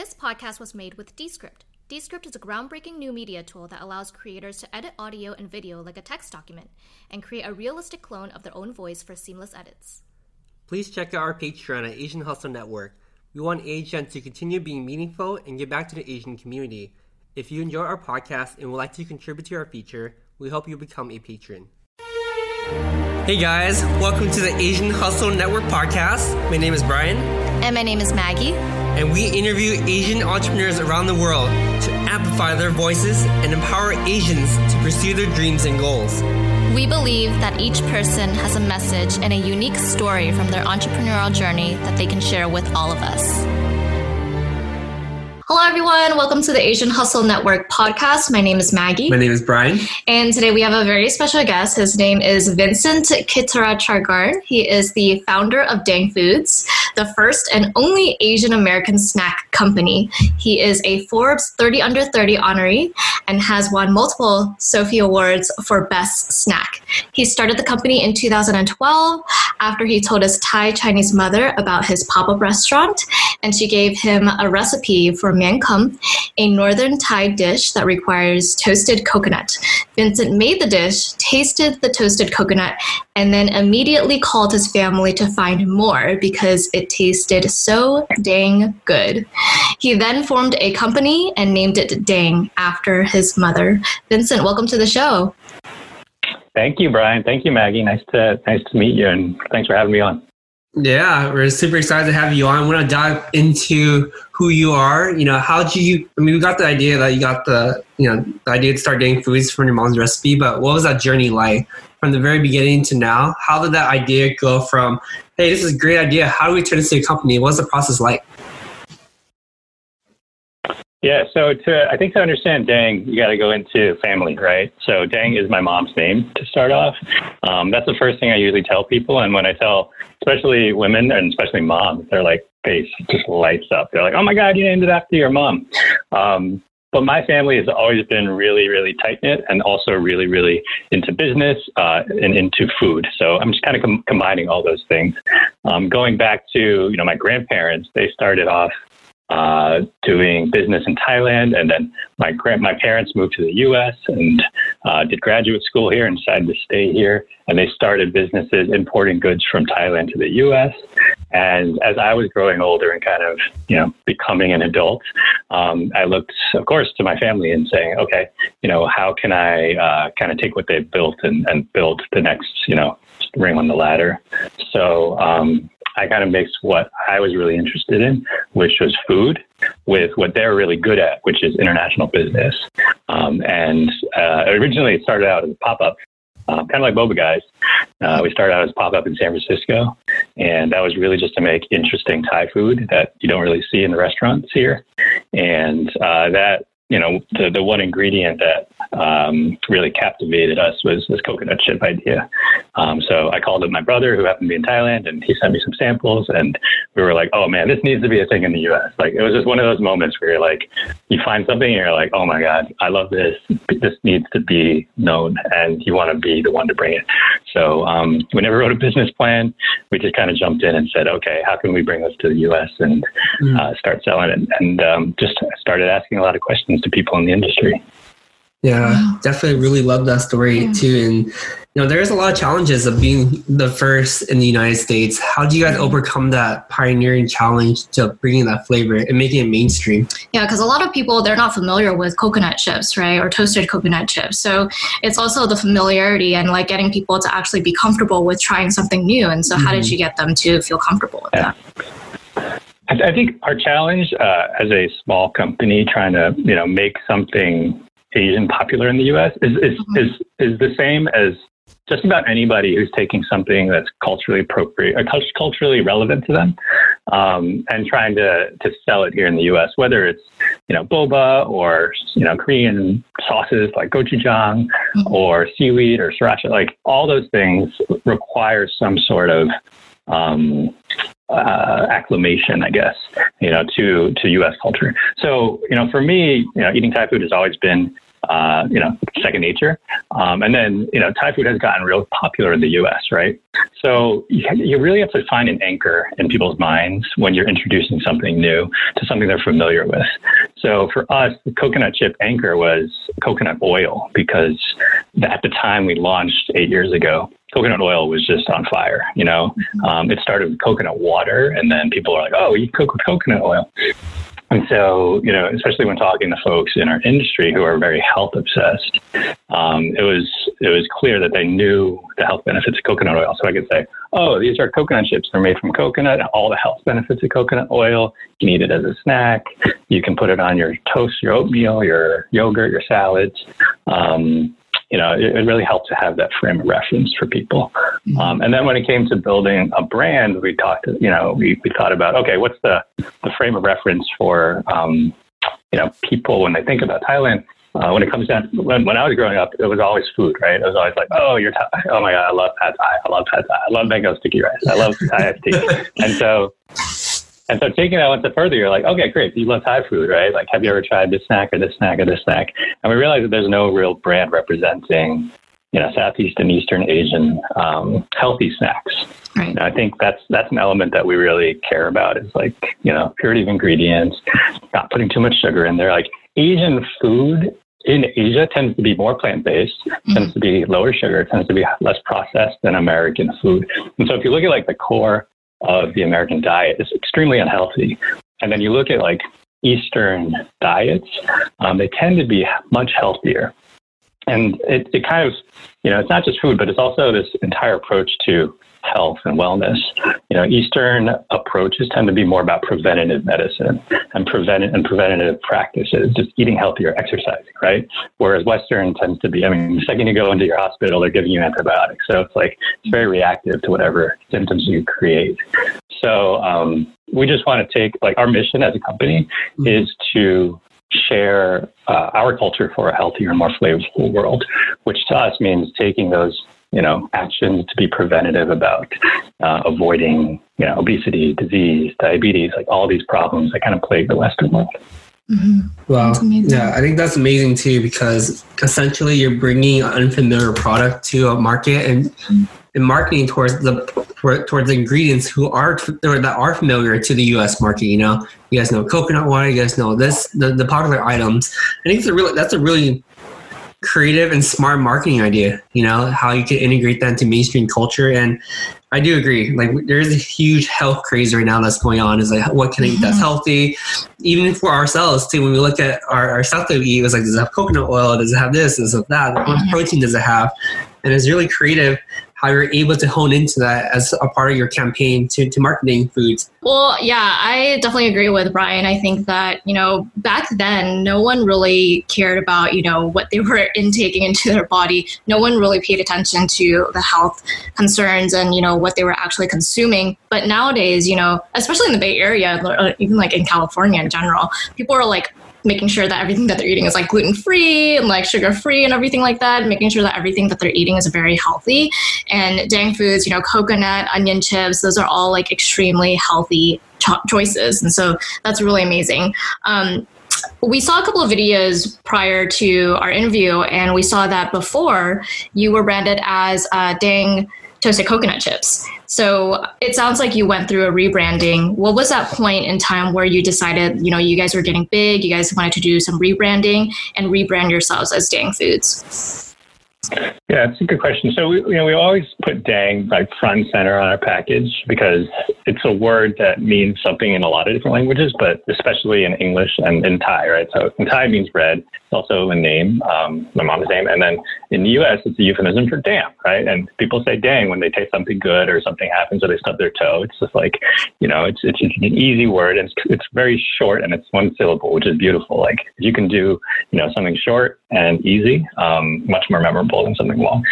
This podcast was made with Descript. Descript is a groundbreaking new media tool that allows creators to edit audio and video like a text document and create a realistic clone of their own voice for seamless edits. Please check out our Patreon at Asian Hustle Network. We want Asian to continue being meaningful and give back to the Asian community. If you enjoy our podcast and would like to contribute to our feature, we hope you become a patron. Hey guys, welcome to the Asian Hustle Network podcast. My name is Brian. And my name is Maggie. And we interview Asian entrepreneurs around the world to amplify their voices and empower Asians to pursue their dreams and goals. We believe that each person has a message and a unique story from their entrepreneurial journey that they can share with all of us. Hello, everyone. Welcome to the Asian Hustle Network podcast. My name is Maggie. My name is Brian. And today we have a very special guest. His name is Vincent Kitirattragarn. He is the founder of Dang Foods, the first and only Asian American snack company. He is a Forbes 30 Under 30 honoree and has won multiple sofi Awards for Best Snack. He started the company in 2012 after he told his Thai Chinese mother about his pop up restaurant, and she gave him a recipe for miang kham, a northern Thai dish that requires toasted coconut. Vincent made the dish, tasted the toasted coconut, and then immediately called his family to find more because it tasted so dang good. He then formed a company and named it Dang after his mother. Vincent, welcome to the show. Thank you, Brian. Thank you, Maggie. Nice to nice to meet you, and thanks for having me on. Yeah, we're super excited to have you on. I want to dive into who you are. You know, how did you? I mean, we got the idea that you got the you know the idea to start getting foods from your mom's recipe, but what was that journey like from the very beginning to now? How did that idea go from hey, this is a great idea. How do we turn this into a company? What's the process like? Yeah, so to I think to understand Dang, you got to go into family, right? So Dang is my mom's name to start off. Um, that's the first thing I usually tell people, and when I tell, especially women and especially moms, they're like face just lights up. They're like, "Oh my God, you named it after your mom." Um, but my family has always been really, really tight knit and also really, really into business uh, and into food. So I'm just kind of com- combining all those things. Um, going back to you know my grandparents, they started off uh, doing business in Thailand, and then my grand my parents moved to the U.S. and uh, did graduate school here and decided to stay here. And they started businesses importing goods from Thailand to the U.S. And as I was growing older and kind of you know becoming an adult, um, I looked, of course, to my family and saying, okay, you know, how can I uh, kind of take what they've built and, and build the next you know ring on the ladder? So um, I kind of mixed what I was really interested in, which was food, with what they're really good at, which is international business. Um, and uh, originally, it started out as a pop up, uh, kind of like Boba Guys. Uh, we started out as pop up in San Francisco, and that was really just to make interesting Thai food that you don't really see in the restaurants here. And uh, that you know, the, the one ingredient that um, really captivated us was this coconut chip idea. Um, so I called up my brother who happened to be in Thailand and he sent me some samples and we were like, oh man, this needs to be a thing in the US. Like it was just one of those moments where you're like, you find something and you're like, oh my God, I love this. This needs to be known and you want to be the one to bring it. So um, we never wrote a business plan. We just kind of jumped in and said, okay, how can we bring this to the US and mm. uh, start selling it? And um, just started asking a lot of questions to people in the industry. Yeah, wow. definitely really love that story yeah. too. And you know, there's a lot of challenges of being the first in the United States. How do you guys overcome that pioneering challenge to bringing that flavor and making it mainstream? Yeah, because a lot of people they're not familiar with coconut chips, right, or toasted coconut chips. So it's also the familiarity and like getting people to actually be comfortable with trying something new. And so, mm-hmm. how did mm-hmm. you get them to feel comfortable with yeah. that? I think our challenge uh, as a small company trying to you know make something Asian popular in the U.S. is is, mm-hmm. is is the same as just about anybody who's taking something that's culturally appropriate or uh, culturally relevant to them um, and trying to to sell it here in the U.S. Whether it's you know boba or you know Korean sauces like gochujang mm-hmm. or seaweed or sriracha, like all those things require some sort of um, uh, acclamation, I guess, you know, to to U.S. culture. So, you know, for me, you know, eating Thai food has always been uh, you know, second nature. Um, and then, you know, Thai food has gotten real popular in the U.S., right? So you, you really have to find an anchor in people's minds when you're introducing something new to something they're familiar with. So for us, the coconut chip anchor was coconut oil because at the time we launched eight years ago, coconut oil was just on fire. You know, um, it started with coconut water, and then people are like, "Oh, you cook with coconut oil." And so, you know, especially when talking to folks in our industry who are very health obsessed, um, it was it was clear that they knew the health benefits of coconut oil. So I could say, oh, these are coconut chips. They're made from coconut. All the health benefits of coconut oil. You can eat it as a snack. You can put it on your toast, your oatmeal, your yogurt, your salads. Um, you know, it, it, really helped to have that frame of reference for people. Mm-hmm. Um, and then when it came to building a brand, we talked, you know, we, we thought about, okay, what's the, the frame of reference for, um, you know, people when they think about Thailand? Uh, when it comes down, when, when I was growing up, it was always food, right? It was always like, oh, you're Thai. Oh my God, I love pad Thai. I love pad Thai. I love mango sticky rice. I love Thai tea. and so and so taking that one step further, you're like, okay, great. You love Thai food, right? Like, have you ever tried this snack or this snack or this snack? And we realized that there's no real brand representing, you know, Southeast and Eastern Asian um, healthy snacks. Right. And I think that's that's an element that we really care about is like, you know, purity of ingredients, not putting too much sugar in there. Like Asian food in Asia tends to be more plant based, mm-hmm. tends to be lower sugar, tends to be less processed than American food. And so if you look at like the core of the American diet is extremely unhealthy. And then you look at like Eastern diets, um, they tend to be much healthier. And it, it kind of, you know, it's not just food, but it's also this entire approach to health and wellness. You know, Eastern approaches tend to be more about preventative medicine and prevent and preventative practices, just eating healthier, exercising, right? Whereas Western tends to be, I mean, the second you go into your hospital, they're giving you antibiotics. So it's like it's very reactive to whatever symptoms you create. So um, we just want to take like our mission as a company mm-hmm. is to share uh, our culture for a healthier and more flavorful world, which to us means taking those you know, actions to be preventative about uh, avoiding, you know, obesity, disease, diabetes, like all these problems that kind of plague the Western world. Mm-hmm. Wow. Yeah, I think that's amazing too because essentially you're bringing an unfamiliar product to a market and, and marketing towards the towards the ingredients who are or that are familiar to the U.S. market. You know, you guys know coconut water, you guys know this the, the popular items. I think it's a really that's a really creative and smart marketing idea. You know how you can integrate that into mainstream culture, and I do agree. Like there's a huge health craze right now that's going on. Is like what can I eat that's mm-hmm. healthy, even for ourselves too. When we look at our, our stuff that we eat, it's like does it have coconut oil? Does it have this? Does it have that? What mm-hmm. protein does it have? And it's really creative how you're able to hone into that as a part of your campaign to, to marketing foods. Well, yeah, I definitely agree with Brian. I think that, you know, back then, no one really cared about, you know, what they were intaking into their body. No one really paid attention to the health concerns and, you know, what they were actually consuming. But nowadays, you know, especially in the Bay Area, uh, even like in California in general, people are like, making sure that everything that they're eating is like gluten free and like sugar free and everything like that, making sure that everything that they're eating is very healthy. And Dang Foods, you know, coconut, onion chips, those are all like extremely healthy cho- choices. And so that's really amazing. Um, we saw a couple of videos prior to our interview, and we saw that before you were branded as uh, Dang toasted coconut chips. So it sounds like you went through a rebranding. What was that point in time where you decided, you know, you guys were getting big, you guys wanted to do some rebranding and rebrand yourselves as Dang Foods? Yeah, it's a good question. So we, you know, we always put "dang" like front and center on our package because it's a word that means something in a lot of different languages, but especially in English and in Thai, right? So in Thai means red. It's also a name, um, my mom's name, and then in the U.S. it's a euphemism for damn, right? And people say "dang" when they taste something good or something happens or they stub their toe. It's just like, you know, it's it's, it's an easy word and it's, it's very short and it's one syllable, which is beautiful. Like you can do, you know, something short and easy, um, much more memorable than something long,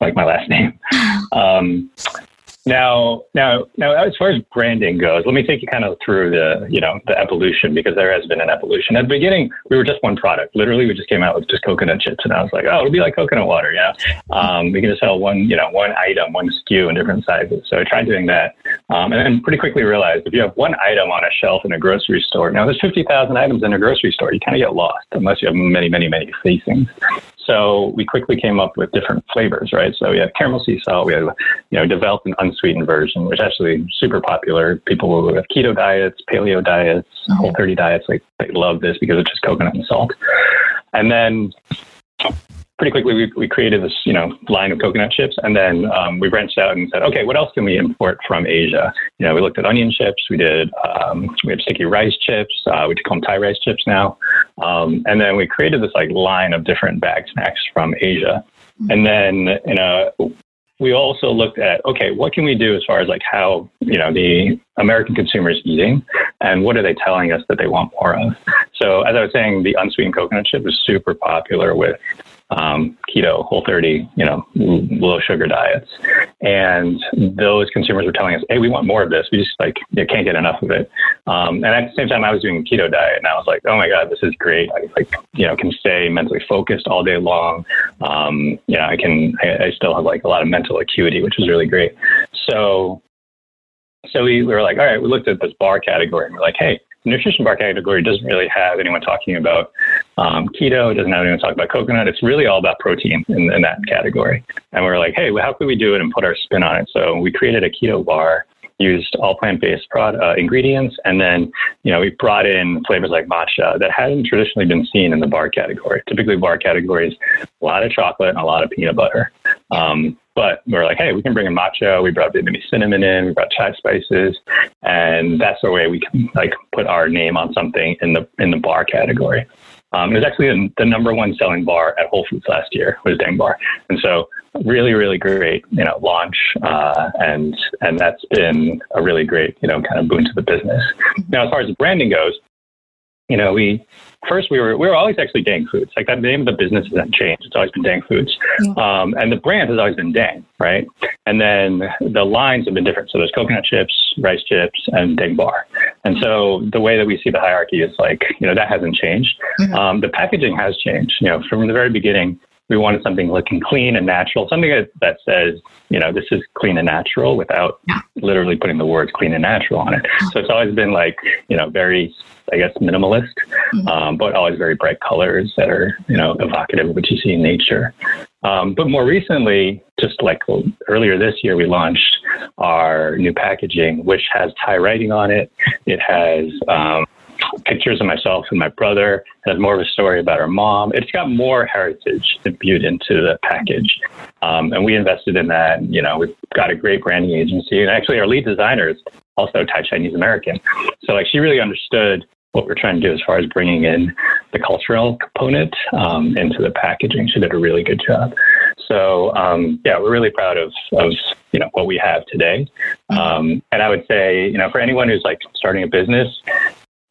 like my last name. Um, Now, now, now, as far as branding goes, let me take you kind of through the, you know, the evolution because there has been an evolution. At the beginning, we were just one product. Literally, we just came out with just coconut chips, and I was like, oh, it'll be like coconut water, yeah. Um, we can just sell one, you know, one item, one SKU in different sizes. So I tried doing that, um, and then pretty quickly realized if you have one item on a shelf in a grocery store, now there's 50,000 items in a grocery store, you kind of get lost unless you have many, many, many facings. So we quickly came up with different flavors, right? So we had caramel sea salt. We had, you know, developed an unsweetened version, which is actually super popular. People who have keto diets, paleo diets, mm-hmm. whole 30 diets, like they love this because it's just coconut and salt. And then pretty quickly we, we created this you know line of coconut chips and then um, we branched out and said okay what else can we import from asia? You know we looked at onion chips we did um, we had sticky rice chips uh, we call them thai rice chips now um, and then we created this like line of different bag snacks from asia. And then you know we also looked at okay what can we do as far as like how you know the american consumer is eating and what are they telling us that they want more of? So as i was saying the unsweetened coconut chip is super popular with um, keto, whole 30, you know, low sugar diets. And those consumers were telling us, hey, we want more of this. We just like you can't get enough of it. Um, and at the same time, I was doing a keto diet and I was like, oh my God, this is great. I like, you know, can stay mentally focused all day long. Um, you know, I can, I, I still have like a lot of mental acuity, which is really great. So, so we, we were like, all right, we looked at this bar category and we're like, hey, nutrition bar category doesn't really have anyone talking about um, keto. It doesn't have anyone talking about coconut. It's really all about protein in, in that category. And we are like, hey, well, how could we do it and put our spin on it? So we created a keto bar used all plant-based uh, ingredients, and then you know we brought in flavors like matcha that hadn't traditionally been seen in the bar category. Typically, bar categories a lot of chocolate and a lot of peanut butter. Um, but we are like, hey, we can bring in matcha. We brought maybe cinnamon in. We brought chai spices, and that's the way we can like put our name on something in the in the bar category. Um, it was actually the number one selling bar at Whole Foods last year was Dang Bar, and so really, really great, you know, launch, uh, and and that's been a really great, you know, kind of boon to the business. Now, as far as branding goes, you know, we first we were we were always actually Dang Foods. Like that name of the business hasn't changed. It's always been Dang Foods, yeah. um, and the brand has always been Dang, right? And then the lines have been different. So there's coconut chips, rice chips, and Dang Bar. And so the way that we see the hierarchy is like you know that hasn't changed. Mm-hmm. Um, the packaging has changed. You know, from the very beginning, we wanted something looking clean and natural, something that, that says, you know, this is clean and natural without yeah. literally putting the words clean and natural on it. So it's always been like, you know, very, I guess, minimalist, mm-hmm. um, but always very bright colors that are, you know, evocative of what you see in nature. Um, but more recently, just like earlier this year, we launched our new packaging, which has Thai writing on it. It has, um, pictures of myself and my brother. It has more of a story about our mom. It's got more heritage imbued into the package. Um, and we invested in that. You know, we've got a great branding agency. And actually, our lead designer is also Thai Chinese American. So, like, she really understood what we're trying to do as far as bringing in the cultural component um, into the packaging. She did a really good job. So um, yeah, we're really proud of, of you know what we have today. Mm-hmm. Um, and I would say you know for anyone who's like starting a business,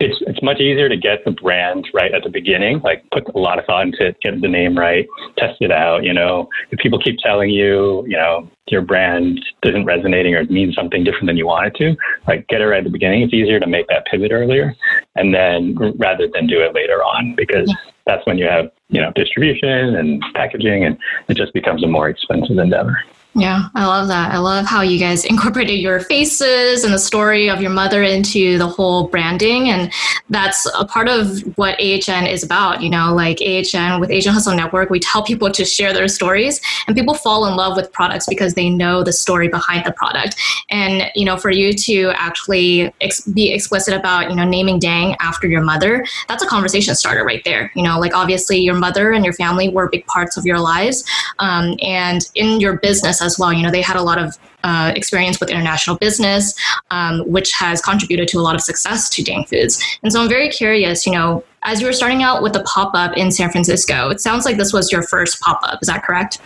it's it's much easier to get the brand right at the beginning. Like put a lot of thought into it, get the name right, test it out. You know, if people keep telling you, you know, your brand isn't resonating or it means something different than you want it to, like get it right at the beginning. It's easier to make that pivot earlier, and then rather than do it later on because that's when you have you know distribution and packaging, and it just becomes a more expensive endeavor. Yeah, I love that. I love how you guys incorporated your faces and the story of your mother into the whole branding. And that's a part of what AHN is about. You know, like AHN with Asian Hustle Network, we tell people to share their stories, and people fall in love with products because they know the story behind the product. And, you know, for you to actually ex- be explicit about, you know, naming Dang after your mother, that's a conversation starter right there. You know, like obviously your mother and your family were big parts of your lives. Um, and in your business, as well. You know, they had a lot of uh, experience with international business, um, which has contributed to a lot of success to Dang Foods. And so I'm very curious, you know, as you were starting out with the pop up in San Francisco, it sounds like this was your first pop up. Is that correct?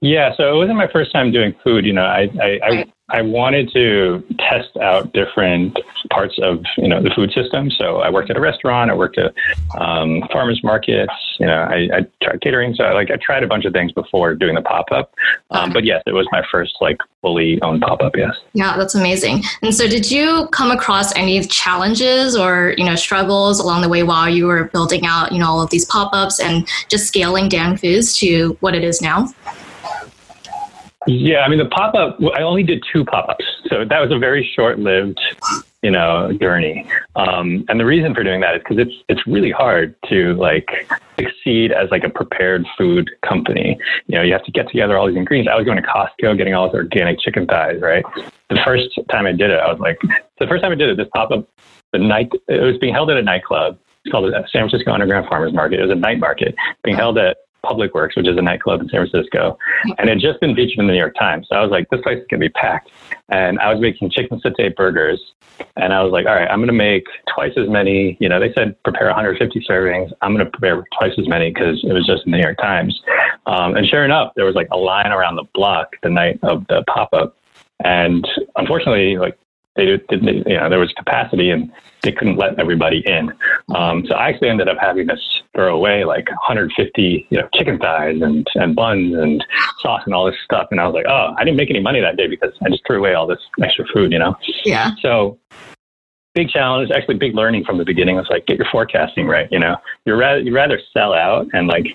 Yeah, so it wasn't my first time doing food. You know, I I, I, I wanted to test out different parts of you know the food system. So I worked at a restaurant. I worked at um, farmers markets. You know, I, I tried catering. So I, like I tried a bunch of things before doing the pop up. Um, but yes, it was my first like fully owned pop up. Yes. Yeah, that's amazing. And so, did you come across any challenges or you know struggles along the way while you were building out you know all of these pop ups and just scaling Dang Foods to what it is now? Yeah, I mean the pop up. I only did two pop ups, so that was a very short lived, you know, journey. Um, and the reason for doing that is because it's it's really hard to like succeed as like a prepared food company. You know, you have to get together all these ingredients. I was going to Costco, getting all this organic chicken thighs. Right, the first time I did it, I was like, the first time I did it, this pop up, the night it was being held at a nightclub. It's called the San Francisco Underground Farmers Market. It was a night market being held at Public Works, which is a nightclub in San Francisco, and it had just been featured in the New York Times. So I was like, this place is gonna be packed. And I was making chicken satay burgers, and I was like, all right, I'm gonna make twice as many. You know, they said prepare 150 servings. I'm gonna prepare twice as many because it was just in the New York Times. Um, and sure enough, there was like a line around the block the night of the pop up, and unfortunately, like they didn't, you know, there was capacity and they couldn't let everybody in. Um, so I actually ended up having to throw away like 150, you know, chicken thighs and, and buns and sauce and all this stuff. And I was like, oh, I didn't make any money that day because I just threw away all this extra food, you know? Yeah. So big challenge, actually big learning from the beginning was like, get your forecasting right. You know, you're rather, you'd rather sell out and like,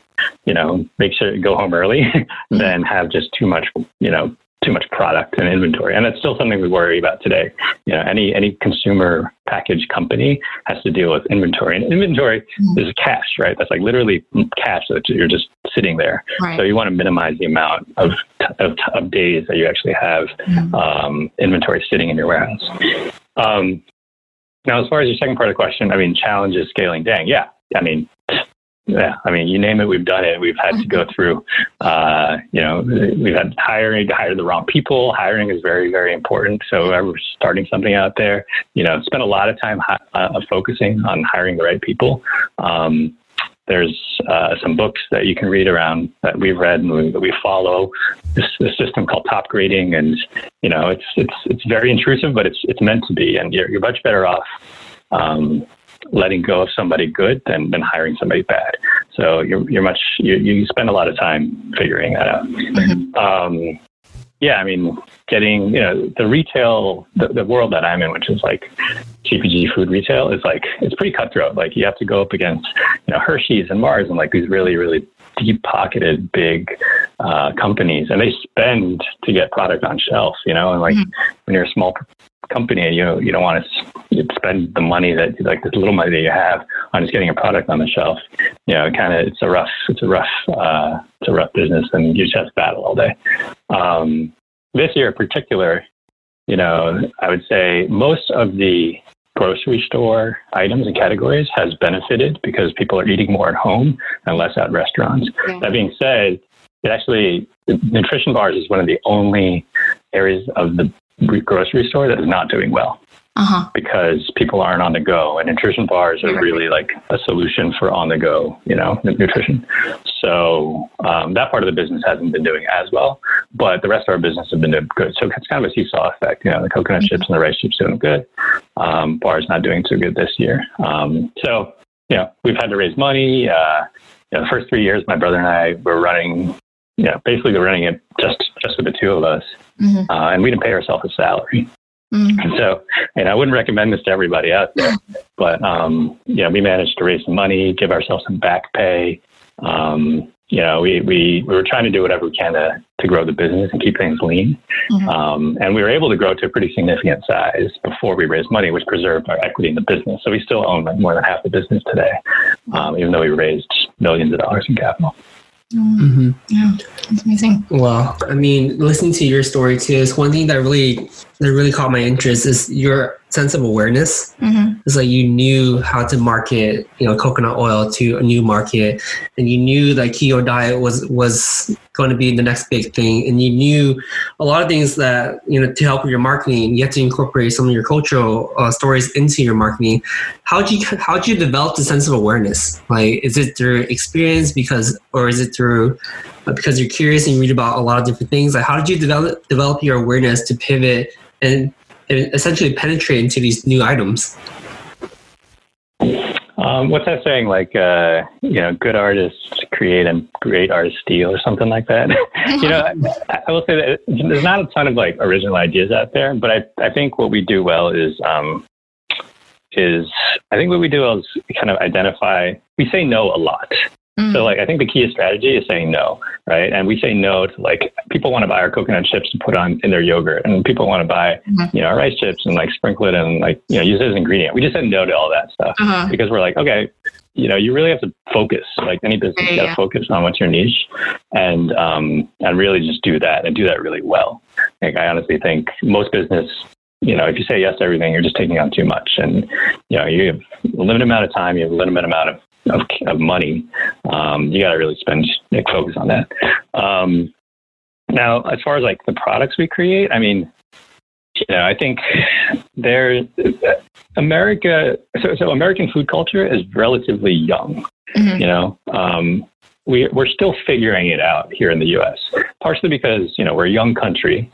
you know, make sure you go home early than have just too much, you know, too much product and inventory. And that's still something we worry about today. You know, any any consumer package company has to deal with inventory. And inventory mm-hmm. is cash, right? That's like literally cash that you're just sitting there. Right. So you want to minimize the amount of, of, of days that you actually have mm-hmm. um, inventory sitting in your warehouse. Um, now, as far as your second part of the question, I mean, challenges scaling Dang. Yeah. I mean, yeah, I mean, you name it, we've done it. We've had to go mm-hmm. through, uh, you know, we've had hiring to hire the wrong people. Hiring is very, very important. So we're starting something out there, you know, spend a lot of time hi- uh, focusing on hiring the right people. Um, there's uh, some books that you can read around that we've read and we, that we follow. This, this, system called Topgrading, and you know, it's it's it's very intrusive, but it's it's meant to be, and you're you're much better off. Um, letting go of somebody good than, than hiring somebody bad. So you're, you're much, you, you spend a lot of time figuring that out. Mm-hmm. Um, yeah, I mean, getting, you know, the retail, the, the world that I'm in, which is like CPG food retail, is like, it's pretty cutthroat. Like you have to go up against, you know, Hershey's and Mars and like these really, really deep pocketed big uh, companies and they spend to get product on shelf, you know, and like mm-hmm. when you're a small company and you you don't want to spend the money that like this little money that you have on just getting a product on the shelf. You know, kind of it's a rough it's a rough uh, it's a rough business, and you just have to battle all day. Um, this year in particular, you know, I would say most of the grocery store items and categories has benefited because people are eating more at home and less at restaurants. Yeah. That being said, it actually nutrition bars is one of the only areas of the grocery store that is not doing well. Uh-huh. Because people aren't on the go, and nutrition bars are really like a solution for on the go, you know, nutrition. So um, that part of the business hasn't been doing as well, but the rest of our business has been doing good. So it's kind of a seesaw effect. You know, the coconut mm-hmm. chips and the rice chips doing good. Um, bars not doing so good this year. Um, so you know, we've had to raise money. Uh, you know, the first three years, my brother and I were running yeah, basically we're running it just just with the two of us, mm-hmm. uh, and we didn't pay ourselves a salary. Mm-hmm. And so, and I wouldn't recommend this to everybody out there, but um, yeah, we managed to raise some money, give ourselves some back pay. Um, you know, we, we, we were trying to do whatever we can to, to grow the business and keep things lean. Mm-hmm. Um, and we were able to grow to a pretty significant size before we raised money, which preserved our equity in the business. So we still own like more than half the business today, um, even though we raised millions of dollars in capital. Mm-hmm. Yeah, it's amazing. Well, I mean, listening to your story too is one thing that really that really caught my interest is your sense of awareness. Mm-hmm. It's like you knew how to market, you know, coconut oil to a new market, and you knew that keto diet was was going to be the next big thing, and you knew a lot of things that you know to help with your marketing. You have to incorporate some of your cultural uh, stories into your marketing. How did you how did you develop the sense of awareness? Like, is it through experience because, or is it through because you're curious and you read about a lot of different things. Like, how did you develop develop your awareness to pivot and, and essentially penetrate into these new items? Um, what's that saying? Like, uh, you know, good artists create and great artists steal, or something like that. you know, I, I, will say that there's not a ton of like original ideas out there, but I, I think what we do well is, um, is I think what we do well is kind of identify. We say no a lot. Mm. So like I think the key strategy is saying no, right? And we say no to like people want to buy our coconut chips to put on in their yogurt, and people want to buy mm-hmm. you know our rice chips and like sprinkle it and like you know use it as an ingredient. We just said no to all that stuff uh-huh. because we're like, okay, you know, you really have to focus. Like any business, you got to focus on what's your niche, and um and really just do that and do that really well. Like I honestly think most business you know, if you say yes to everything, you're just taking on too much. And, you know, you have a limited amount of time, you have a limited amount of of, of money, um, you got to really spend like, focus on that. Um, now, as far as like the products we create, I mean, you know, I think there, America. So, so American food culture is relatively young. Mm-hmm. You know, um, we we're still figuring it out here in the U.S. Partially because you know we're a young country,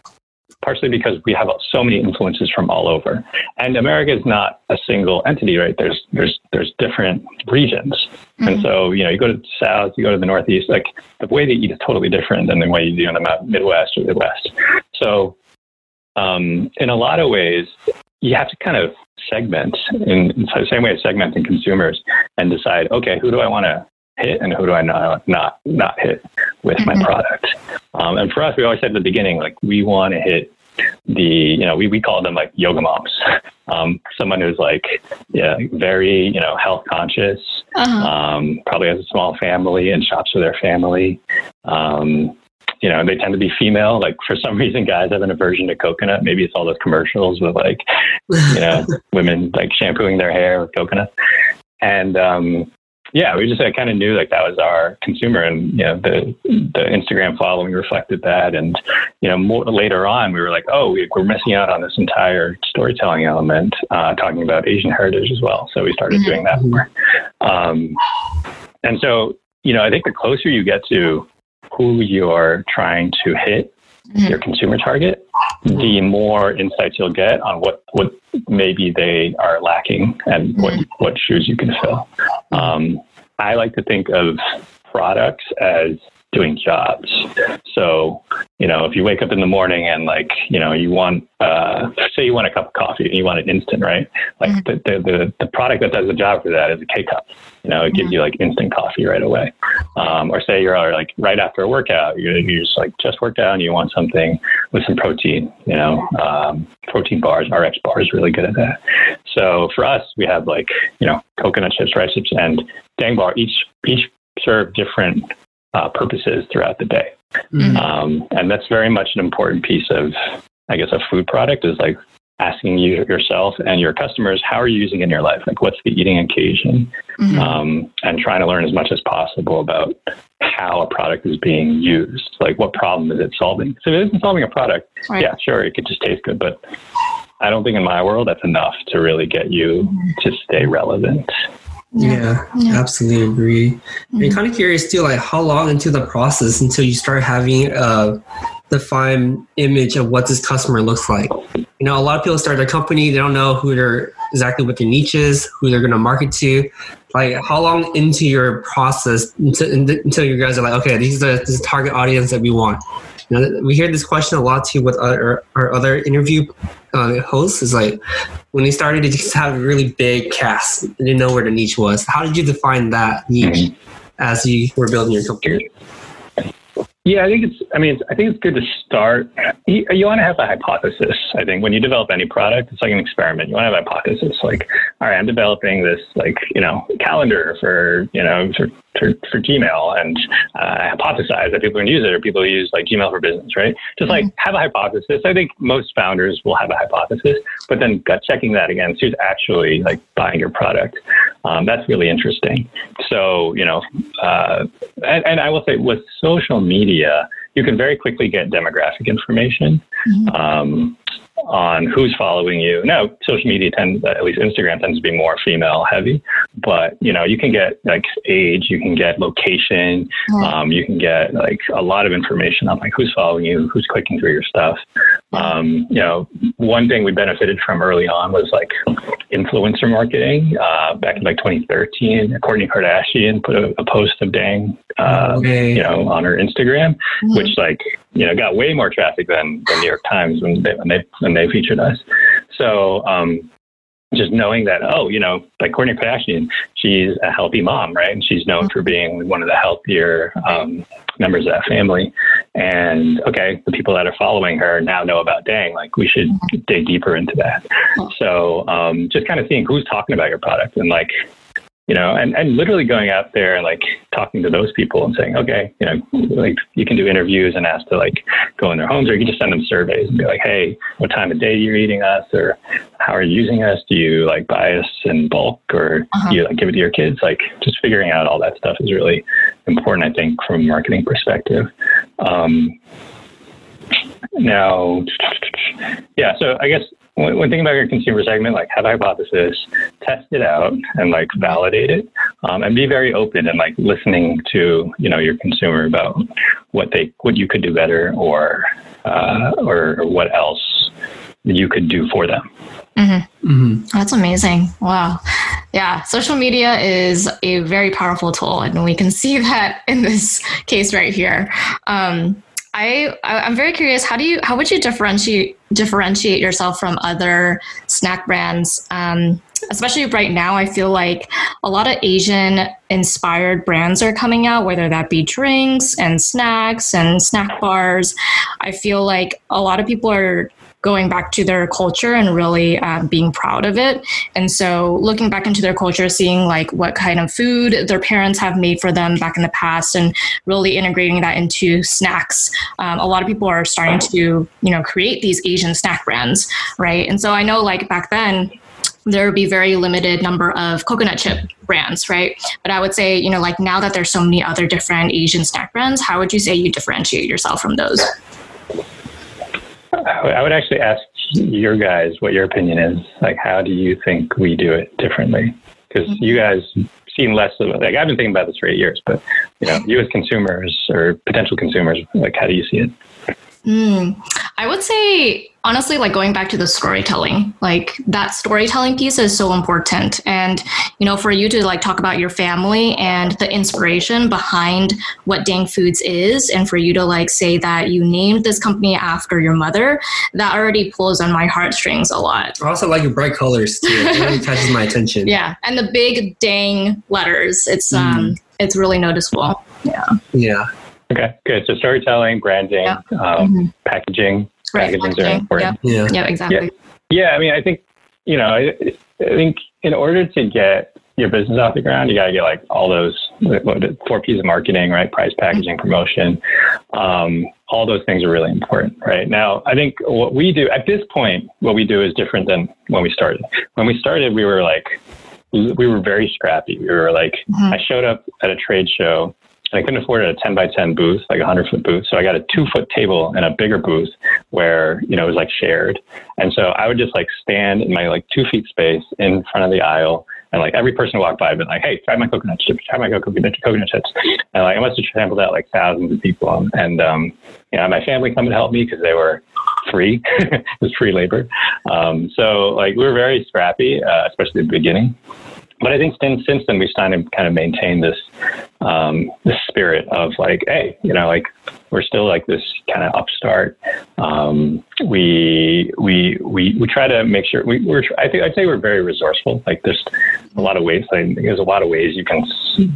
partially because we have so many influences from all over. And America is not a single entity, right? There's there's there's different regions. Mm-hmm. And so, you know, you go to the south, you go to the northeast, like the way they eat is totally different than the way you do in the Midwest or the West. So um, in a lot of ways, you have to kind of segment in, in the same way as segmenting consumers and decide, okay, who do I want to hit and who do I not not not hit with mm-hmm. my product. Um, and for us, we always said at the beginning, like we want to hit the you know we, we call them like yoga moms um, someone who's like yeah very you know health conscious uh-huh. um, probably has a small family and shops with their family um, you know they tend to be female like for some reason guys have an aversion to coconut maybe it's all those commercials with like you know women like shampooing their hair with coconut and um yeah, we just I kind of knew like that was our consumer, and you know the the Instagram following reflected that, and you know more later on we were like, oh, we, are missing out on this entire storytelling element, uh, talking about Asian heritage as well. So we started mm-hmm. doing that more, um, and so you know I think the closer you get to who you're trying to hit mm-hmm. your consumer target, the more insights you'll get on what, what maybe they are lacking and what, mm-hmm. what shoes you can fill. Um, I like to think of products as doing jobs. So, you know, if you wake up in the morning and like, you know, you want, uh, say you want a cup of coffee and you want it instant, right? Like mm-hmm. the, the, the, product that does the job for that is a K cup. You know, it gives you like instant coffee right away. Um, or say you're like right after a workout, you're, you're just like just worked out and you want something with some protein, you know, um, protein bars, RX bars, really good at that. So for us, we have like, you know, coconut chips, rice chips, and Dang Bar each, each serve different uh, purposes throughout the day. Mm-hmm. Um, and that's very much an important piece of, I guess, a food product is like asking you yourself and your customers, how are you using it in your life? Like, what's the eating occasion? Mm-hmm. Um, and trying to learn as much as possible about how a product is being used. Like, what problem is it solving? So, if it isn't solving a product, right. yeah, sure, it could just taste good, but I don't think in my world that's enough to really get you to stay relevant. Yeah, yeah, absolutely agree. Mm-hmm. I'm kind of curious too, like how long into the process until you start having a defined image of what this customer looks like. You know, a lot of people start their company, they don't know who they're exactly what their niche is, who they're going to market to. Like, how long into your process until, until you guys are like, okay, these are the, this is the target audience that we want. You know, we hear this question a lot too with our, our other interview uh, hosts. Is like when they started to just have a really big cast, they didn't know where the niche was. How did you define that niche as you were building your company? Yeah, I think it's. I mean, I think it's good to start. You, you, want to have a hypothesis. I think when you develop any product, it's like an experiment. You want to have a hypothesis. Like, all right, I'm developing this, like, you know, calendar for, you know, for for, for Gmail, and uh, hypothesize that people can use it, or people use like Gmail for Business, right? Just like mm-hmm. have a hypothesis. I think most founders will have a hypothesis, but then gut checking that against who's actually like buying your product. Um, that's really interesting. So you know, uh, and, and I will say with social media, you can very quickly get demographic information. Mm-hmm. Um, on who's following you. Now, social media tends, at least Instagram tends to be more female heavy, but you know, you can get like age, you can get location, um, you can get like a lot of information on like who's following you, who's clicking through your stuff. Um, you know, one thing we benefited from early on was like influencer marketing. Uh, back in like 2013, Kourtney Kardashian put a, a post of Dang, uh, Okay. you know, on her Instagram, Mhm. which like you know got way more traffic than the New York Times when they when they when they featured us. So um, just knowing that oh you know like Kourtney Kardashian, she's a healthy mom, right? And she's known for being one of the healthier um, members of that family. And okay, the people that are following her now know about Dang. Like we should dig deeper into that. So um, just kind of seeing who's talking about your product and like you know, and, and literally going out there and like talking to those people and saying, okay, you know, like you can do interviews and ask to like go in their homes or you can just send them surveys and be like, hey, what time of day are you're eating us or how are you using us? Do you like buy us in bulk or Uh-huh. do you like give it to your kids? Like just figuring out all that stuff is really important, I think, from a marketing perspective. Um, now, yeah, so I guess when, when thinking about your consumer segment, like have a hypothesis, test it out, and like validate it, um, and be very open and like listening to you know your consumer about what they what you could do better or uh, or, or what else you could do for them. hmm That's amazing. Wow. Yeah, social media is a very powerful tool, and we can see that in this case right here. Um, I I'm very curious. How do you how would you differentiate differentiate yourself from other snack brands? Um, especially right now, I feel like a lot of Asian inspired brands are coming out, whether that be drinks and snacks and snack bars. I feel like a lot of people are going back to their culture and really um, being proud of it. And so looking back into their culture, seeing like what kind of food their parents have made for them back in the past and really integrating that into snacks. Um, a lot of people are starting to, you know, create these Asian snack brands, right? And so I know like back then, there would be very limited number of coconut chip brands, right? But I would say, you know, like now that there's so many other different Asian snack brands, how would you say you differentiate yourself from those? I would- actually ask your guys what your opinion is. Like, how do you think we do it differently? Because mm-hmm. you guys seem less of like I've been thinking about this for eight years, but you know, you as consumers or potential consumers, like, how do you see it? Mm, I would say, honestly, like going back to the storytelling, like that storytelling piece is so important. And, you know, for you to like talk about your family and the inspiration behind what Dang Foods is, and for you to like say that you named this company after your mother, that already pulls on my heartstrings a lot. I also like your bright colors too. It really catches my attention. Yeah. And the big Dang letters, it's, um, it's really noticeable. Yeah. Yeah. Okay, good. So storytelling, branding, Yeah. um, Mhm. packaging. Right. Packaging is very important. Yeah. Yeah, exactly. Yeah, I mean, I think you know, I, I think in order to get your business off the ground, you got to get like all those what, four P's of marketing, right? Price, packaging, promotion. Um, all those things are really important, right? Now, I think what we do at this point, what we do is different than when we started. When we started, we were like, we were very scrappy. We were like, Mhm. I showed up at a trade show. I couldn't afford a 10 by 10 booth, like a 100 foot booth. So I got a two foot table and a bigger booth where, you know, it was like shared. And so I would just like stand in my like two feet space in front of the aisle. And like every person who walked by, I'd be like, hey, try my coconut chips, try my coconut, coconut chips. And like I must have sampled out like thousands of people. And, um, you know, my family come and help me because they were free. it was free labor. Um, so like we were very scrappy, uh, especially at the beginning. But I think since, since then we've started to kind of maintain this um, this spirit of like, hey, you know, like we're still like this kind of upstart. Um, we we we we try to make sure we, we're. I think I'd say we're very resourceful. Like there's a lot of ways. I think there's a lot of ways you can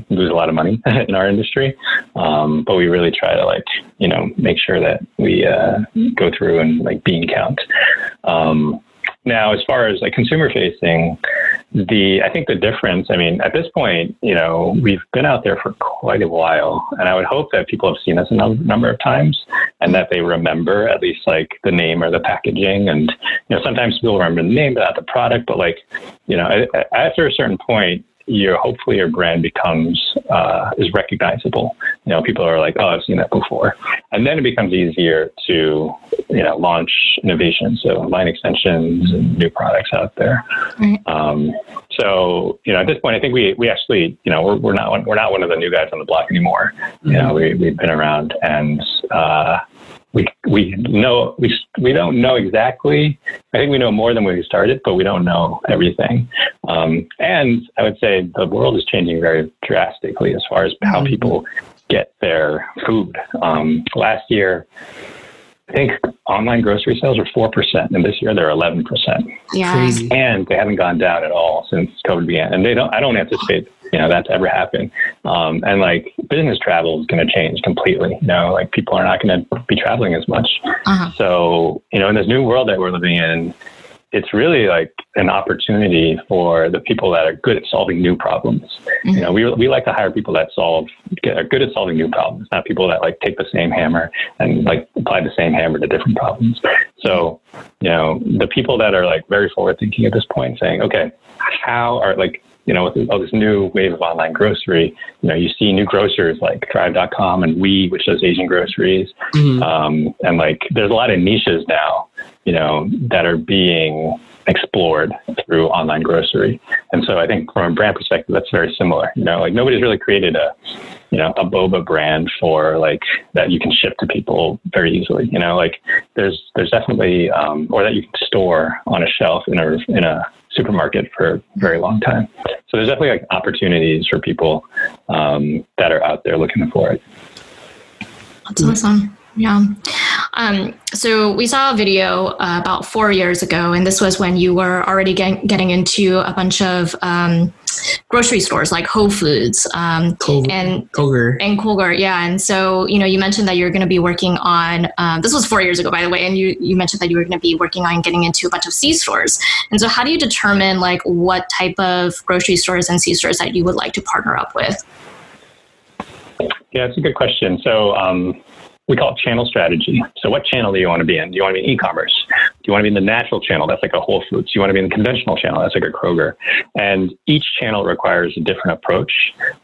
lose a lot of money in our industry, um, but we really try to like you know make sure that we uh, go through and like bean count. Um, now, as far as like consumer facing, the I think the difference. I mean, at this point, you know, we've been out there for quite a while, and I would hope that people have seen us a number of times, and that they remember at least like the name or the packaging. And you know, sometimes people remember the name but not the product. But like, you know, after a certain point, your hopefully your brand becomes uh, is recognizable. You know, people are like, oh, I've seen that before, and then it becomes easier to you know launch innovations, so line extensions and new products out there. Right. Um, so you know, at this point, I think we we actually you know we're, we're not we're not one of the new guys on the block anymore. Mm-hmm. You know, we we've been around and. Uh, we we know we we don't know exactly. I think we know more than when we started, but we don't know everything. Um, and I would say the world is changing very drastically as far as how mm-hmm. people get their food. Um, last year, I think online grocery sales were four percent, and this year they're eleven percent. Yeah, Crazy. and they haven't gone down at all since COVID began. And they don't. I don't anticipate you know that's ever happen. Um, and like business travel is going to change completely. You know, like people are not going to be traveling as much. Uh-huh. So you know, in this new world that we're living in, it's really like an opportunity for the people that are good at solving new problems. Mm-hmm. You know, we, we like to hire people that solve, get, are good at solving new problems, not people that like take the same hammer and like apply the same hammer to different problems. So, you know, the people that are like very forward thinking at this point saying, okay, how are like, you know, with all this new wave of online grocery, you know, you see new grocers like Drive.com and Weee, which does Asian groceries, mm-hmm. um, and like there's a lot of niches now you know, that are being explored through online grocery. And so I think from a brand perspective, that's very similar. You know, like nobody's really created a, you know, a boba brand for like that you can ship to people very easily. You know, like there's there's definitely um, or that you can store on a shelf in a in a supermarket for a very long time. So there's definitely like opportunities for people um, that are out there looking for it. That's awesome. Yeah. Um, so we saw a video uh, about four years ago, and this was when you were already get, getting into a bunch of um, grocery stores like Whole Foods um, Col- and Kroger. and Kroger. Yeah, and so you know you mentioned that you're going to be working on. Um, this was four years ago, by the way, and you you mentioned that you were going to be working on getting into a bunch of C stores. And so, how do you determine like what type of grocery stores and C stores that you would like to partner up with? Yeah, it's a good question. So um, we call it channel strategy. So, what channel do you want to be in? Do you want to be in e-commerce? Do you want to be in the natural channel? That's like a Whole Foods. Do you want to be in the conventional channel? That's like a Kroger. And each channel requires a different approach.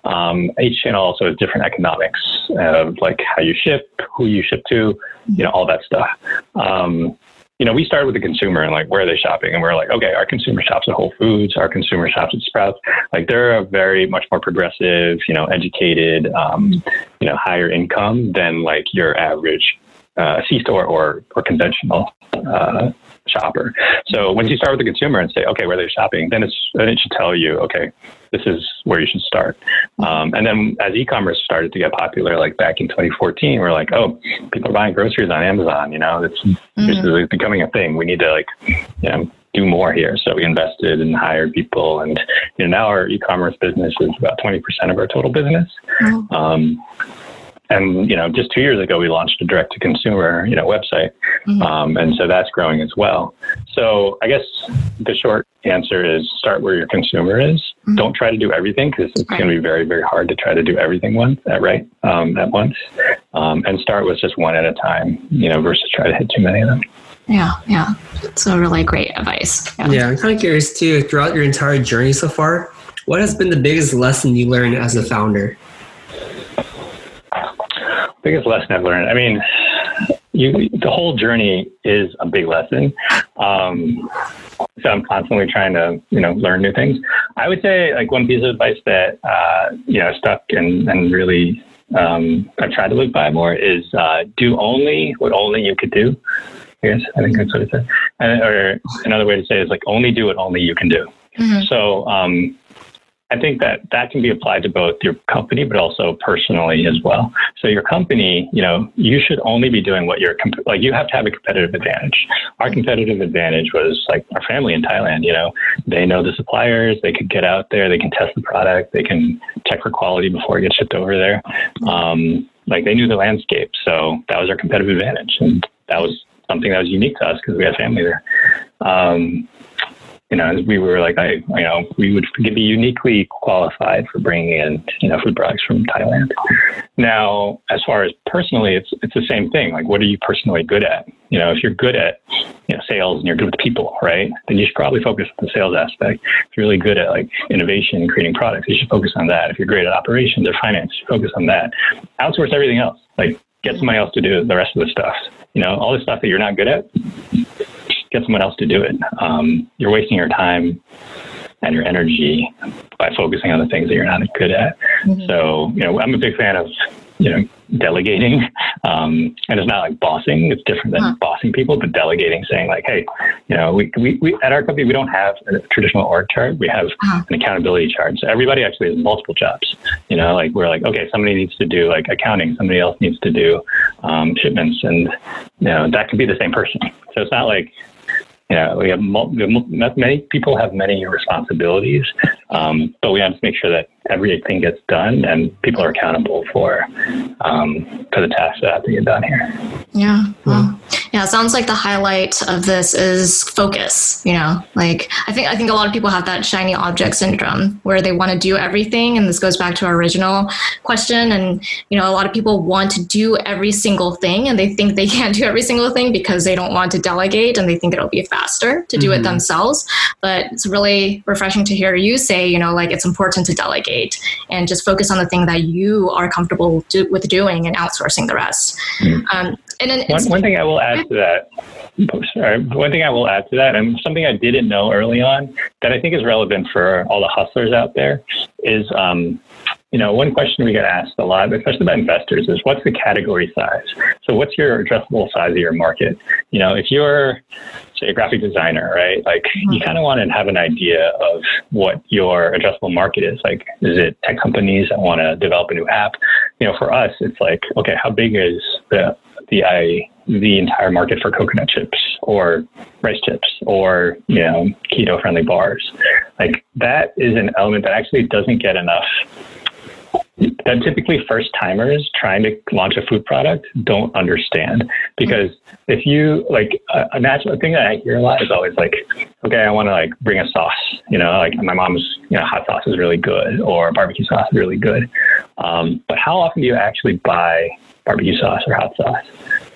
Um, each channel also has different economics of like how you ship, who you ship to, you know, all that stuff. Um, you know, we started with the consumer and like, where are they shopping? And we're like, okay, our consumer shops at Whole Foods, our consumer shops at Sprouts. Like, they're a very much more progressive, you know, educated, um, you know, higher income than like your average uh, C store or or conventional uh, shopper. So once you start with the consumer and say, okay, where they're shopping, then it's then it should tell you, okay, this is where you should start. Um, and then as e-commerce started to get popular, like back in 2014, we're like, oh, people are buying groceries on Amazon. You know, it's mm-hmm. this is becoming a thing. We need to like, you know, do more here. So we invested and hired people, and you know now our e-commerce business is about 20% of our total business. Mm-hmm. Um, and you know, just two years ago, we launched a direct-to-consumer, you know, website, mm-hmm. um, and so that's growing as well. So I guess the short answer is start where your consumer is. Mm-hmm. Don't try to do everything because it's right. going to be very, very hard to try to do everything one at right um, at once, um, and start with just one at a time. You know, versus try to hit too many of them. Yeah, yeah. So really great advice. Yeah. yeah, I'm kind of curious too. Throughout your entire journey so far, what has been the biggest lesson you learned as a founder? Biggest lesson I've learned. I mean, you, the whole journey is a big lesson. Um, so I'm constantly trying to, you know, learn new things. I would say like one piece of advice that, uh, you know, stuck and, and really, um, I've tried to live by more is, uh, do only what only you could do. I guess I think that's what it said. And, or another way to say it is like only do what only you can do. Mm-hmm. So, um, I think that that can be applied to both your company, but also personally as well. So your company, you know, you should only be doing what you're comp- like. You have to have a competitive advantage. Our competitive advantage was like our family in Thailand. You know, they know the suppliers. They could get out there. They can test the product. They can check for quality before it gets shipped over there. Um, like they knew the landscape, so that was our competitive advantage, and that was something that was unique to us because we had family there. Um, you know, we were like, hey, you know, we would be uniquely qualified for bringing in, you know, food products from Thailand. Now, as far as personally, it's it's the same thing. Like, what are you personally good at? You know, if you're good at, you know, sales and you're good with people, right? Then you should probably focus on the sales aspect. If you're really good at like innovation and creating products, you should focus on that. If you're great at operations or finance, focus on that. Outsource everything else. Like, get somebody else to do the rest of the stuff. You know, all the stuff that you're not good at, get someone else to do it. Um, you're wasting your time and your energy by focusing on the things that you're not good at. Mm-hmm. So, you know, I'm a big fan of, you know, delegating. Um, and it's not like bossing. It's different than huh. bossing people, but delegating, saying like, hey, you know, we, we, we at our company, we don't have a traditional org chart. We have uh-huh. an accountability chart. So everybody actually has multiple jobs. You know, like we're like, okay, somebody needs to do like accounting. Somebody else needs to do um, shipments. And, you know, that could be the same person. So it's not like, you know, we have many people have many responsibilities, um, but we have to make sure that everything gets done and people are accountable for um, for the tasks that have to get done here. Yeah. Well, yeah. It sounds like the highlight of this is focus. You know, like I think I think a lot of people have that shiny object syndrome where they want to do everything, and this goes back to our original question. And you know, a lot of people want to do every single thing, and they think they can't do every single thing because they don't want to delegate, and they think it'll be faster to do mm-hmm. it themselves. But it's really refreshing to hear you say, you know, like it's important to delegate and just focus on the thing that you are comfortable do, with doing and outsourcing the rest. Mm-hmm. Um, and then one, one thing I will add to that, sorry, one thing I will add to that, and something I didn't know early on that I think is relevant for all the hustlers out there is, um, you know, one question we get asked a lot, especially by investors, is what's the category size? So, what's your addressable size of your market? You know, if you're say a graphic designer, right? Like mm-hmm. you kind of want to have an idea of what your addressable market is. Like, is it tech companies that want to develop a new app? You know, for us, it's like, okay, how big is the the I, the entire market for coconut chips or rice chips or you know keto friendly bars? Like that is an element that actually doesn't get enough that typically first timers trying to launch a food product don't understand because if you like a, a natural thing that I hear a lot is always like, okay, I want to like bring a sauce, you know, like my mom's, you know, hot sauce is really good or barbecue sauce is really good. Um, but how often do you actually buy barbecue sauce or hot sauce?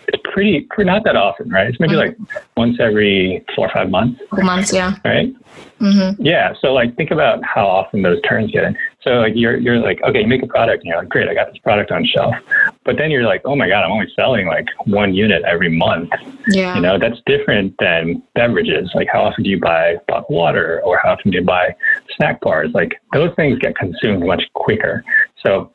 It's pretty, pretty not that often, right? It's maybe like once every four or five months. Four Months, yeah. Right. Mm-hmm. Yeah. So like, think about how often those turns get in. So like you're you're like, okay, you make a product, and you're like, great, I got this product on shelf. But then you're like, oh my god, I'm only selling like one unit every month. Yeah. You know, that's different than beverages. Like how often do you buy bottled water or how often do you buy snack bars? Like those things get consumed much quicker. So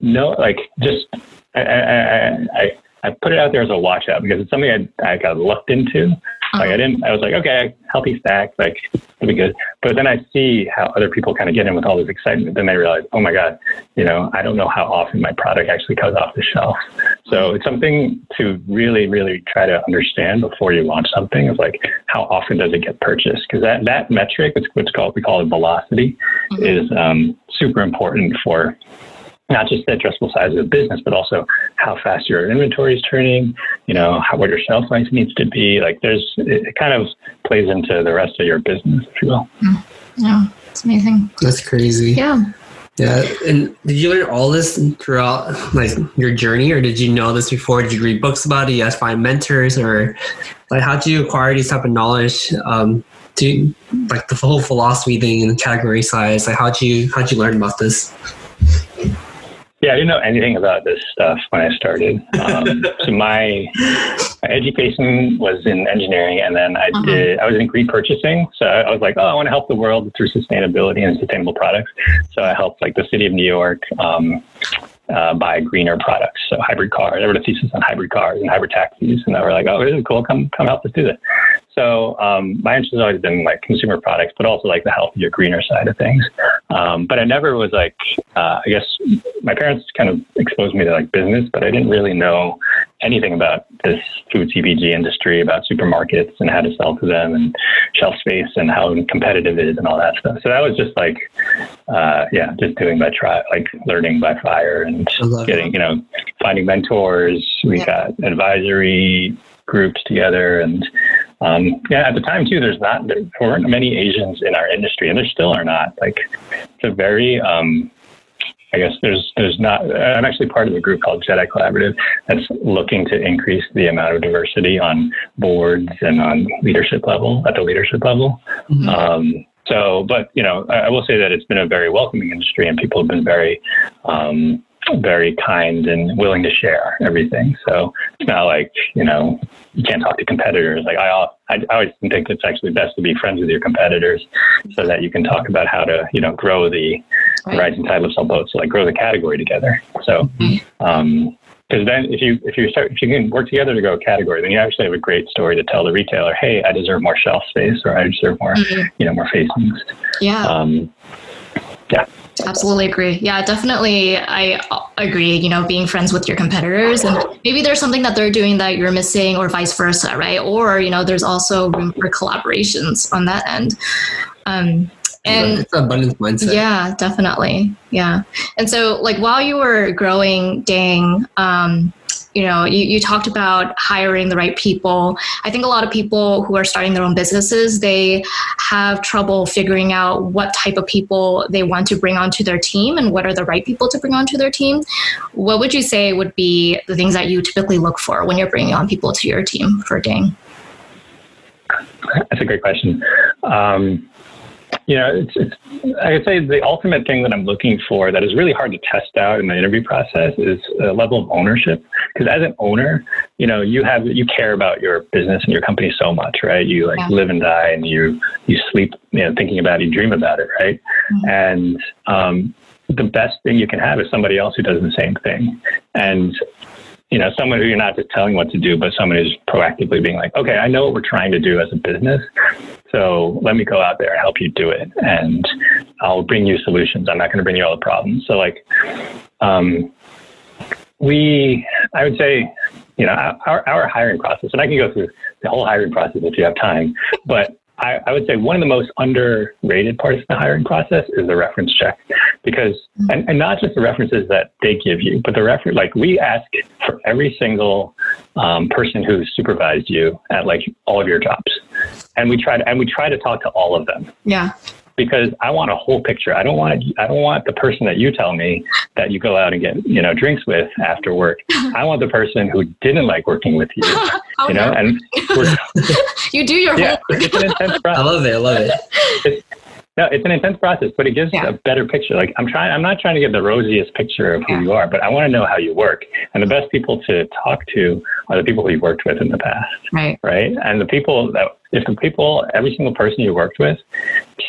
no like just I I, I, I put it out there as a watch out because it's something I, I got looked into like I didn't, I was like, okay, healthy snack, like it'll be good. But then I see how other people kind of get in with all this excitement. Then they realize, oh my God, you know, I don't know how often my product actually comes off the shelf. So it's something to really, really try to understand before you launch something of like, how often does it get purchased? Because that, that metric, it's what's called, we call it velocity, mm-hmm. is um, super important for not just the addressable size of the business, but also how fast your inventory is turning, you know, how, what your shelf life needs to be. Like there's, it kind of plays into the rest of your business, if you will. Mm. Yeah, it's amazing. That's crazy. Yeah. Yeah. And did you learn all this throughout like your journey or did you know this before? Did you read books about it? You guys find mentors or like how do you acquire these type of knowledge? Um, do like the whole philosophy thing and the category size, like how'd you, how'd you learn about this? Yeah, I didn't know anything about this stuff when I started. Um, so my, my education was in engineering, and then I uh-huh. did I was in green purchasing. So I was like, oh, I want to help the world through sustainability and sustainable products. So I helped like the city of New York. Um, uh, buy greener products, so hybrid cars. There were a thesis on hybrid cars and hybrid taxis, and they were like, "Oh, is cool. Come, come help us do this." So um, my interest has always been like consumer products, but also like the healthier, greener side of things. Um, but I never was like, uh, I guess my parents kind of exposed me to like business, but I didn't really know anything about this food CPG industry, about supermarkets and how to sell to them and shelf space and how competitive it is and all that stuff. So that was just like, uh, yeah, just doing by try, like learning by fire and getting, you know, finding mentors. We yeah. got advisory groups together and um, yeah, at the time too, there's not there weren't many Asians in our industry, and there still are not. Like it's a very um, I guess there's there's not. I'm actually part of a group called Jedi Collaborative that's looking to increase the amount of diversity on boards and on leadership level at the leadership level. Mm-hmm. Um, so, but you know, I, I, will say that it's been a very welcoming industry, and people have been very um, very kind and willing to share everything. So it's not like you know you can't talk to competitors. Like I, I, always think it's actually best to be friends with your competitors, so that you can talk about how to you know grow the right. rising tide lifts all boats. So like grow the category together. So. Mm-hmm. Um, because then if you if you start if you can work together to grow a category, then you actually have a great story to tell the retailer. Hey, I deserve more shelf space, or I deserve more, mm-hmm. you know, more facings. Yeah. Um, yeah. Absolutely agree. Yeah, definitely. I agree. You know, being friends with your competitors, and maybe there's something that they're doing that you're missing, or vice versa, right? Or you know, there's also room for collaborations on that end. Um, and it's abundance mindset. Yeah, definitely. Yeah, and so like while you were growing, Dang, um, you know you, you talked about hiring the right people. I think a lot of people who are starting their own businesses they have trouble figuring out what type of people they want to bring onto their team and what are the right people to bring onto their team. What would you say would be the things that you typically look for when you're bringing on people to your team for dang? That's a great question. Um, you know, it's, it's, I would say the ultimate thing that I'm looking for that is really hard to test out in the interview process is a level of ownership. Because as an owner, you know, you have you care about your business and your company so much, right? You like yeah. live and die, and you you sleep, you know, thinking about it, you dream about it, right? Mm-hmm. And um, the best thing you can have is somebody else who does the same thing. And you know, someone who you're not just telling what to do, but someone who's proactively being like, okay, I know what we're trying to do as a business. So let me go out there and help you do it. And I'll bring you solutions. I'm not going to bring you all the problems. So like, um, we, I would say, you know, our, our hiring process, and I can go through the whole hiring process if you have time, but I, I, would say one of the most underrated parts of the hiring process is the reference check because and, and not just the references that they give you but the reference like we ask for every single um, person who supervised you at like all of your jobs. And we try to and we try to talk to all of them. Yeah because I want a whole picture. I don't want I don't want the person that you tell me that you go out and get you know drinks with after work. I want the person who didn't like working with you. oh, you know, oh, no. and you do your yeah, It's an intense process. I love it. I love it. It's, no, it's an intense process, but it gives yeah. a better picture. Like I'm trying, I'm not trying to get the rosiest picture of who yeah. you are, but I want to know how you work. And the best people to talk to are the people who you've worked with in the past. Right. Right. And the people that, if the people, every single person you worked with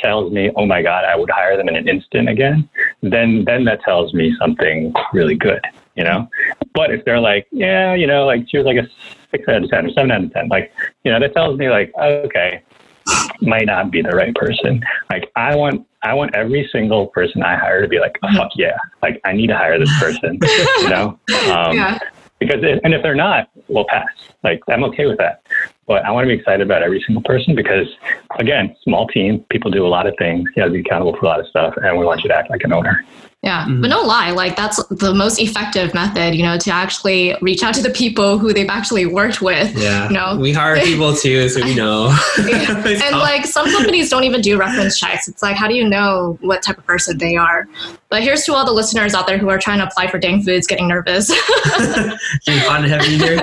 tells me, oh my God, I would hire them in an instant again, then, then that tells me something really good, you know? But if they're like, yeah, you know, like she was like a six out of 10 or seven out of 10, like, you know, that tells me like, okay, might not be the right person. Like I want I want every single person I hire to be like, oh, fuck yeah, like I need to hire this person, you know? Um, yeah. Because if, and if they're not, we'll pass. Like I'm okay with that. But I want to be excited about every single person because, again, small team, people do a lot of things. You have to be accountable for a lot of stuff, and we want you to act like an owner. Yeah, mm-hmm. but no lie, like that's the most effective method, you know, to actually reach out to the people who they've actually worked with. Yeah, you know, we hire people too, so we know. yeah. and like some companies don't even do reference checks. It's like, how do you know what type of person they are? But here's to all the listeners out there who are trying to apply for Dang Foods, getting nervous. fun to have you here.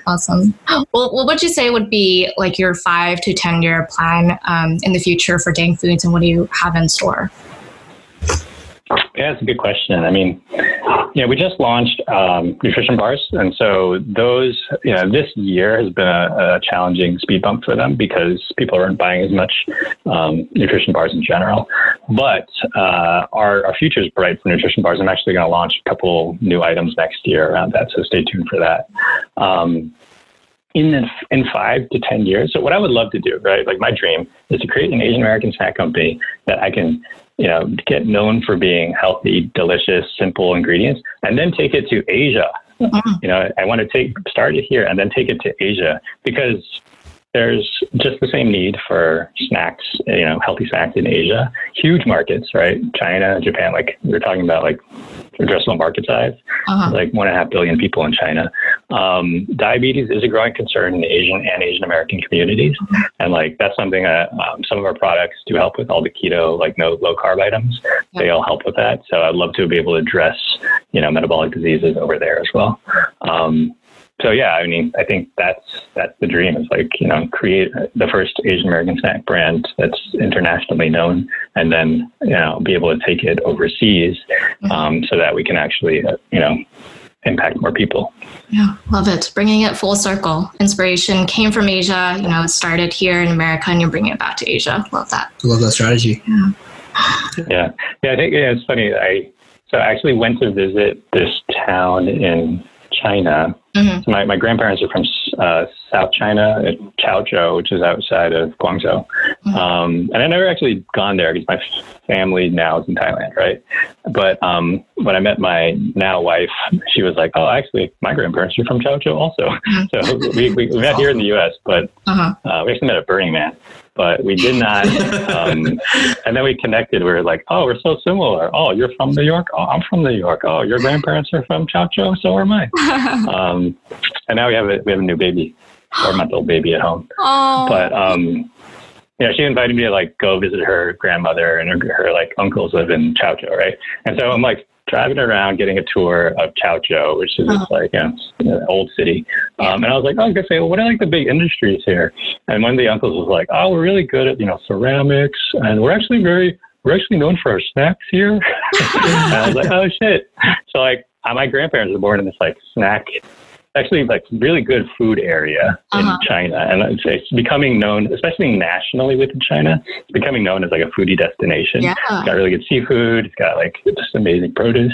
awesome. Well, what would you say would be like your five to ten year plan um, in the future for Dang Foods, and what do you have in store? Yeah, that's a good question. I mean, know, we just launched um, nutrition bars, and so those, you know, this year has been a, a challenging speed bump for them because people aren't buying as much um, nutrition bars in general. But uh, our our future is bright for nutrition bars. I'm actually going to launch a couple new items next year around that, so stay tuned for that. Um, in the, in five to ten years. So what I would love to do, right? Like my dream is to create an Asian American snack company that I can you know, get known for being healthy, delicious, simple ingredients, and then take it to Asia. Mm-hmm. You know, I want to take start it here and then take it to Asia because there's just the same need for snacks, you know, healthy snacks in Asia. Huge markets, right? China, Japan, like we are talking about, like addressable market size. Uh-huh. Like one and a half billion people in China. Um, diabetes is a growing concern in the Asian and Asian American communities, and like that's something that um, some of our products do help with. All the keto, like no low carb items, they all help with that. So I'd love to be able to address, you know, metabolic diseases over there as well. Um, so yeah, I mean, I think that's that's the dream is like you know create the first Asian American snack brand that's internationally known, and then you know be able to take it overseas, um, so that we can actually uh, you know impact more people. Yeah, love it. Bringing it full circle. Inspiration came from Asia. You know, it started here in America, and you're bringing it back to Asia. Love that. I love that strategy. Yeah, yeah. I think yeah, it's funny. I so I actually went to visit this town in China. Mhm. My, my grandparents are from uh, South China at Chaozhou, which is outside of Guangzhou. Mhm. Um, and I never actually gone there because my family now is in Thailand, right? But um, when I met my now wife, she was like, "Oh, actually, my grandparents are from Chaozhou also." so we, we, we met here in the U.S., but Uh-huh. uh, we actually met at Burning Man, but we did not. Um, and then we connected. We were like, oh, we're so similar. Oh, you're from New York. Oh, I'm from New York. Oh, your grandparents are from Chaozhou. So am I. Um, and now we have a we have a new baby, four month old baby at home. oh, But um, know, she invited me to like go visit her grandmother and her, her like uncles live in Chaozhou, right? And so I'm like driving around, getting a tour of Chaozhou, which is Uh-huh. like you know, an old city. Um, and I was like, oh, I was gonna say, well, what are like the big industries here? And one of the uncles was like, oh, we're really good at you know ceramics, and we're actually very we're actually known for our snacks here. and I was like, oh shit. So like, uh, my grandparents were born in this like snack actually like really good food area in Uh-huh. China, and it's, it's becoming known, especially nationally within China, it's becoming known as like a foodie destination. yeah, It's got really good seafood. It's got like just amazing produce.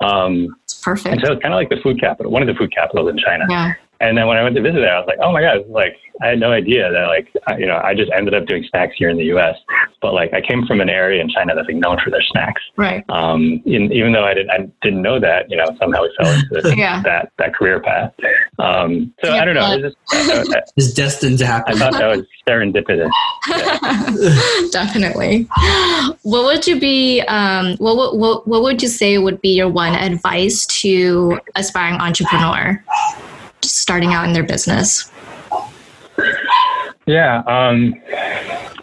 Um, it's and perfect. so it's kind of like the food capital, one of the food capitals in China. Yeah, And then when I went to visit there, I was like, oh my god, like I had no idea that like I, you know I just ended up doing snacks here in the U.S. But like I came from an area in China that's like known for their snacks. right. Um, in, even though I didn't I didn't know that, you know, somehow we fell into Yeah. that that career path. Um, so Yeah, I don't know. but- It just, I, It's destined to happen. I happen. thought that was serendipitous. Definitely. What would you be? Um, what, would- what what would you say would be your one advice to aspiring entrepreneur, just starting out in their business? Yeah. Um,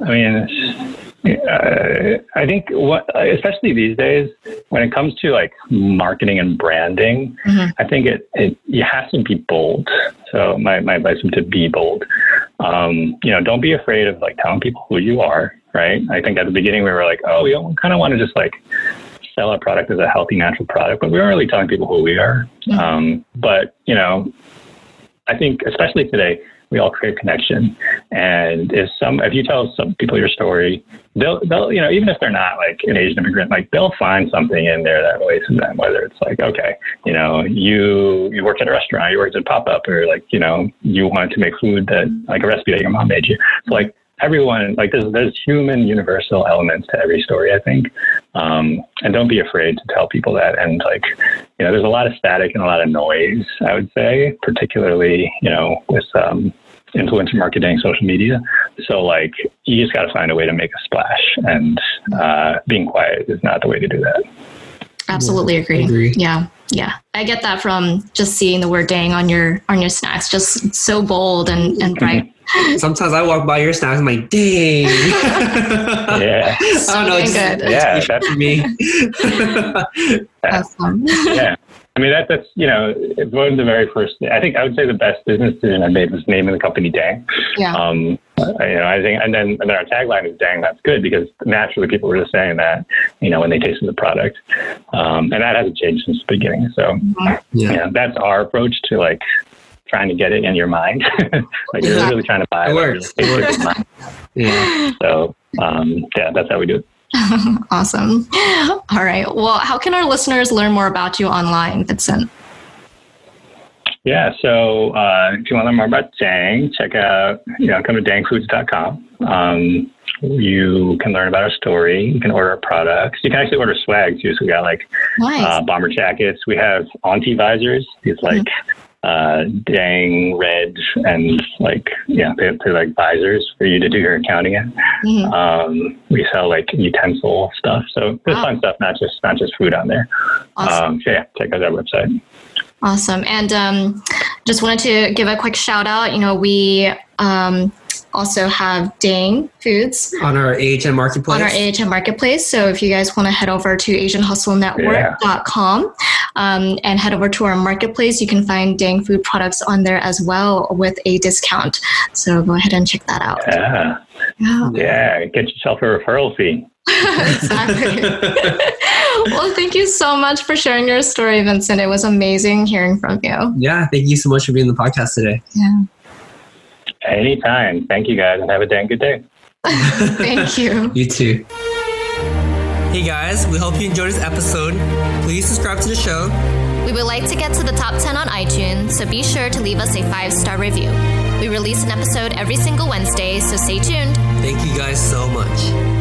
I mean, uh, I think what, especially these days, when it comes to like marketing and branding, Mhm. I think it, it you have to be bold. So my, my advice would to be bold. Um, you know, don't be afraid of like telling people who you are. Right. I think at the beginning we were like, oh, we kind of want to just like sell our product as a healthy, natural product, but we weren't really telling people who we are. Mhm. Um, but you know, I think especially today, we all crave connection. And if some, if you tell some people your story, they'll, they'll, you know, even if they're not like an Asian immigrant, like they'll find something in there that relates to them. Whether it's like, okay, you know, you you worked at a restaurant, you worked at pop up, or like, you know, you wanted to make food that like a recipe that your mom made you. So like everyone, like there's there's human universal elements to every story. I think, um, and don't be afraid to tell people that. And like, you know, there's a lot of static and a lot of noise. I would say, particularly, you know, with um, influencer marketing, social media. So like, you just got to find a way to make a splash, and uh, being quiet is not the way to do that. Absolutely agree. agree. Yeah, yeah. I get that from just seeing the word "dang" on your on your snacks. Just so bold and and mm-hmm. bright. Sometimes I walk by your snacks, and I'm like, dang. Yeah, I don't know. It's, Good. Yeah, that's- for me. Awesome. yeah. I mean, that, that's, you know, it's one of the very first, I think I would say the best business decision I made was naming the company Dang. Yeah. Um, you know, I think, and then, and then our tagline is Dang, that's good because naturally people were just saying that, you know, when they tasted the product. Um, and that hasn't changed since the beginning. So, Yeah. you know, that's our approach to like trying to get it in your mind. like you're Exactly. really trying to buy It it. works. Really It taste in your mind. Yeah. So, um, yeah, that's how we do it. awesome. All right. Well, how can our listeners learn more about you online, Vincent? Yeah, so uh, if you want to learn more about Dang, check out, you know, come to dangfoods.com. Um, you can learn about our story. You can order our products. You can actually order swag too. So we got like Nice. uh, bomber jackets. We have Auntie visors, these like uh, Dang, Red, and like yeah, they, they're like visors for you to do your accounting in. Mhm. Um, we sell like utensil stuff, so there's Wow. fun stuff, not just not just food on there. Awesome. Um, so yeah, check out our website. Awesome. And um, just wanted to give a quick shout out. You know, we um, also have Dang Foods on our AHN marketplace. on our AHN marketplace. So if you guys want to head over to AsianHustleNetwork.com um, and head over to our marketplace, you can find Dang Food products on there as well with a discount. So go ahead and check that out. Yeah, Yeah, yeah, get yourself a referral fee. exactly. well, thank you so much for sharing your story, Vincent. It was amazing hearing from you. yeah, thank you so much for being on the podcast today. Yeah. Anytime. Thank you guys, and have a dang good day. Thank you. You too. Hey guys, we hope you enjoyed this episode. Please subscribe to the show. We would like to get to the top 10 on iTunes, so be sure to leave us a five star review. We release an episode every single Wednesday, so stay tuned. Thank you guys so much.